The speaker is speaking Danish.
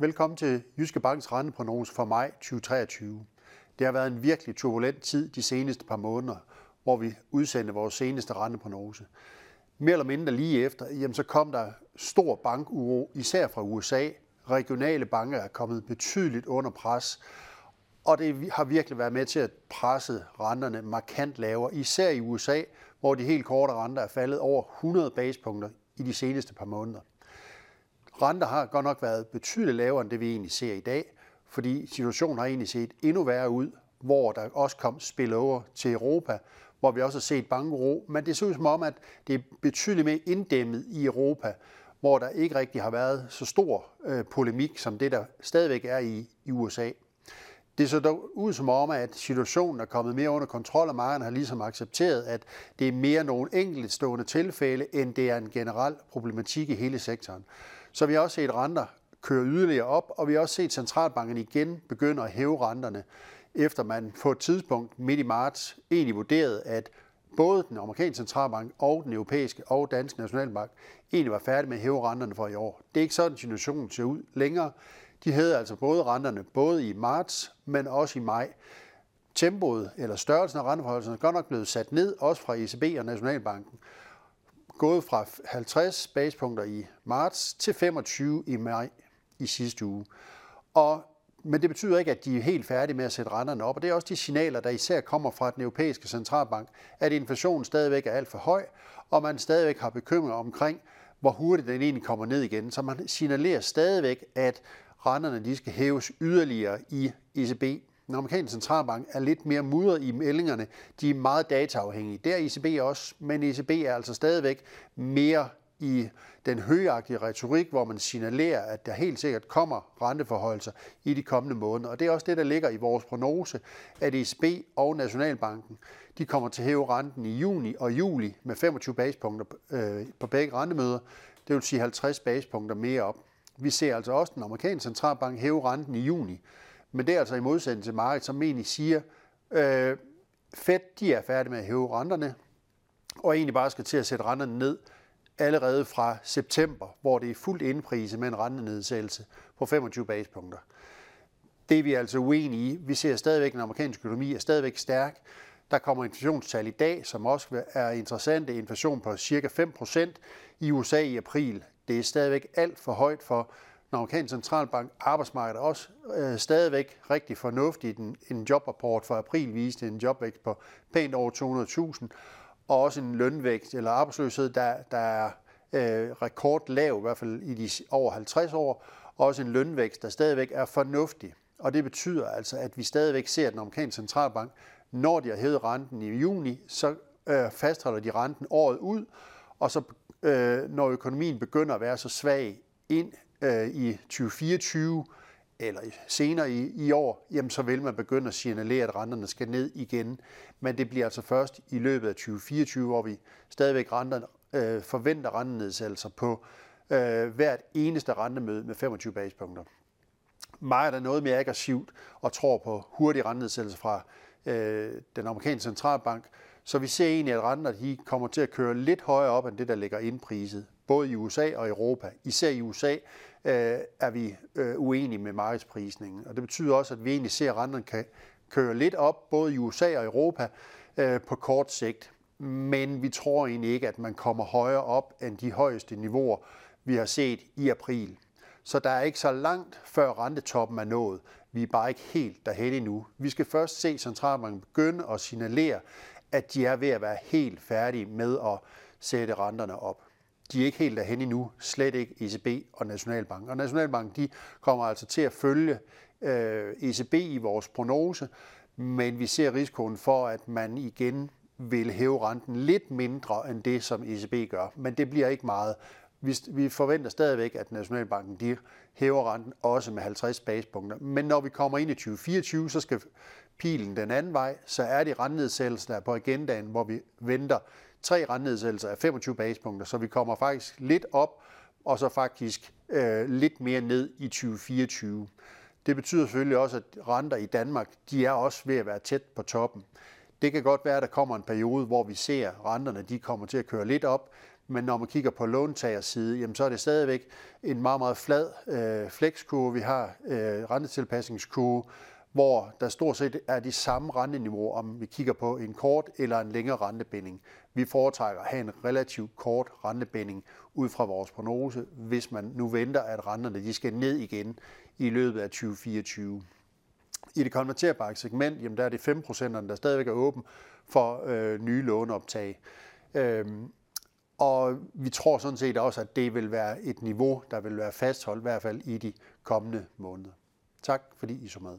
Velkommen til Jyske Banks renteprognose for maj 2023. Det har været en virkelig turbulent tid de seneste par måneder, hvor vi udsendte vores seneste renteprognose. Mere eller mindre lige efter, jamen så kom der stor bankuro, især fra USA. Regionale banker er kommet betydeligt under pres, og det har virkelig været med til at presse renterne markant lavere, især i USA, hvor de helt korte renter er faldet over 100 basepunkter i de seneste par måneder. Renter har godt nok været betydeligt lavere end det, vi egentlig ser i dag, fordi situationen har egentlig set endnu værre ud, hvor der også kom spillover til Europa, hvor vi også har set bankro, men det ser ud som om, at det er betydeligt mere inddæmmet i Europa, hvor der ikke rigtig har været så stor øh, polemik, som det der stadigvæk er i, i USA. Det så dog ud som om, at situationen er kommet mere under kontrol, og markedet har ligesom accepteret, at det er mere nogle enkeltstående tilfælde, end det er en generel problematik i hele sektoren. Så vi har også set renter køre yderligere op, og vi har også set centralbanken igen begynde at hæve renterne, efter man på et tidspunkt midt i marts egentlig vurderede, at både den amerikanske centralbank og den europæiske og danske nationalbank egentlig var færdige med at hæve renterne for i år. Det er ikke sådan, situationen ser ud længere. De hævede altså både renterne både i marts, men også i maj. Tempoet eller størrelsen af renteforholdelserne er godt nok blevet sat ned, også fra ECB og Nationalbanken. Gået fra 50 basepunkter i marts til 25 i maj i sidste uge. Og, men det betyder ikke, at de er helt færdige med at sætte renterne op, og det er også de signaler, der især kommer fra den europæiske centralbank, at inflationen stadigvæk er alt for høj, og man stadigvæk har bekymring omkring, hvor hurtigt den egentlig kommer ned igen. Så man signalerer stadigvæk, at renterne de skal hæves yderligere i ECB. Den amerikanske centralbank er lidt mere mudret i meldingerne. De er meget dataafhængige. Det er ECB også, men ECB er altså stadigvæk mere i den højagtige retorik, hvor man signalerer, at der helt sikkert kommer renteforholdelser i de kommende måneder. Og det er også det, der ligger i vores prognose, at ECB og Nationalbanken de kommer til at hæve renten i juni og juli med 25 basepunkter øh, på begge rentemøder. Det vil sige 50 basepunkter mere op. Vi ser altså også den amerikanske centralbank hæve renten i juni. Men det er altså i modsætning til markedet, som egentlig siger, øh, Fed de er færdige med at hæve renterne, og egentlig bare skal til at sætte renterne ned allerede fra september, hvor det er fuldt indprise med en rentenedsættelse på 25 basepunkter. Det er vi altså uenige i. Vi ser stadigvæk, at den amerikanske økonomi er stadigvæk stærk. Der kommer inflationstal i dag, som også er interessante. Inflation på cirka 5% i USA i april. Det er stadigvæk alt for højt for den amerikanske centralbank. Arbejdsmarkedet er også øh, stadigvæk rigtig fornuftigt. En, en jobrapport for april viste en jobvækst på pænt over 200.000, og også en lønvækst eller arbejdsløshed, der, der er øh, rekordlav, i hvert fald i de over 50 år, og også en lønvækst, der stadigvæk er fornuftig. Og det betyder altså, at vi stadigvæk ser, at den amerikanske centralbank, når de har hævet renten i juni, så øh, fastholder de renten året ud, og så øh, når økonomien begynder at være så svag ind øh, i 2024 eller senere i, i år, jamen så vil man begynde at signalere, at renterne skal ned igen. Men det bliver altså først i løbet af 2024, hvor vi stadigvæk renter, øh, forventer rentenedsættelser på øh, hvert eneste rentemøde med 25 basepunkter. Meget er noget mere aggressivt og tror på hurtige rentenedsættelser fra øh, den amerikanske centralbank, så vi ser egentlig, at renter de kommer til at køre lidt højere op end det, der ligger indpriset, både i USA og Europa. Især i USA øh, er vi øh, uenige med markedsprisningen, og det betyder også, at vi egentlig ser, at renterne kan køre lidt op, både i USA og Europa, øh, på kort sigt. Men vi tror egentlig ikke, at man kommer højere op end de højeste niveauer, vi har set i april. Så der er ikke så langt før rentetoppen er nået. Vi er bare ikke helt derhen endnu. Vi skal først se centralbanken begynde at signalere, at de er ved at være helt færdige med at sætte renterne op. De er ikke helt derhen endnu, slet ikke ECB og Nationalbank. Og Nationalbank de kommer altså til at følge øh, ECB i vores prognose, men vi ser risikoen for, at man igen vil hæve renten lidt mindre end det, som ECB gør. Men det bliver ikke meget. Vi, vi forventer stadigvæk, at Nationalbanken de hæver renten også med 50 basepunkter. Men når vi kommer ind i 2024, så skal pilen den anden vej, så er det rentenedsættelsen, der er på agendaen, hvor vi venter tre rentenedsættelser af 25 basispunkter, så vi kommer faktisk lidt op, og så faktisk øh, lidt mere ned i 2024. Det betyder selvfølgelig også, at renter i Danmark, de er også ved at være tæt på toppen. Det kan godt være, at der kommer en periode, hvor vi ser, at renterne de kommer til at køre lidt op, Men når man kigger på låntagers side, jamen, så er det stadigvæk en meget, meget flad øh, flexkurve. Vi har øh, rentetilpasningskurve, hvor der stort set er de samme renteniveauer, om vi kigger på en kort eller en længere rentebinding. Vi foretrækker at have en relativt kort rentebinding ud fra vores prognose, hvis man nu venter, at renterne de skal ned igen i løbet af 2024. I det konverterbare segment, jamen der er det 5% der stadigvæk er åben for øh, nye låneoptag. Øhm, og vi tror sådan set også, at det vil være et niveau, der vil være fastholdt, i hvert fald i de kommende måneder. Tak fordi I så med.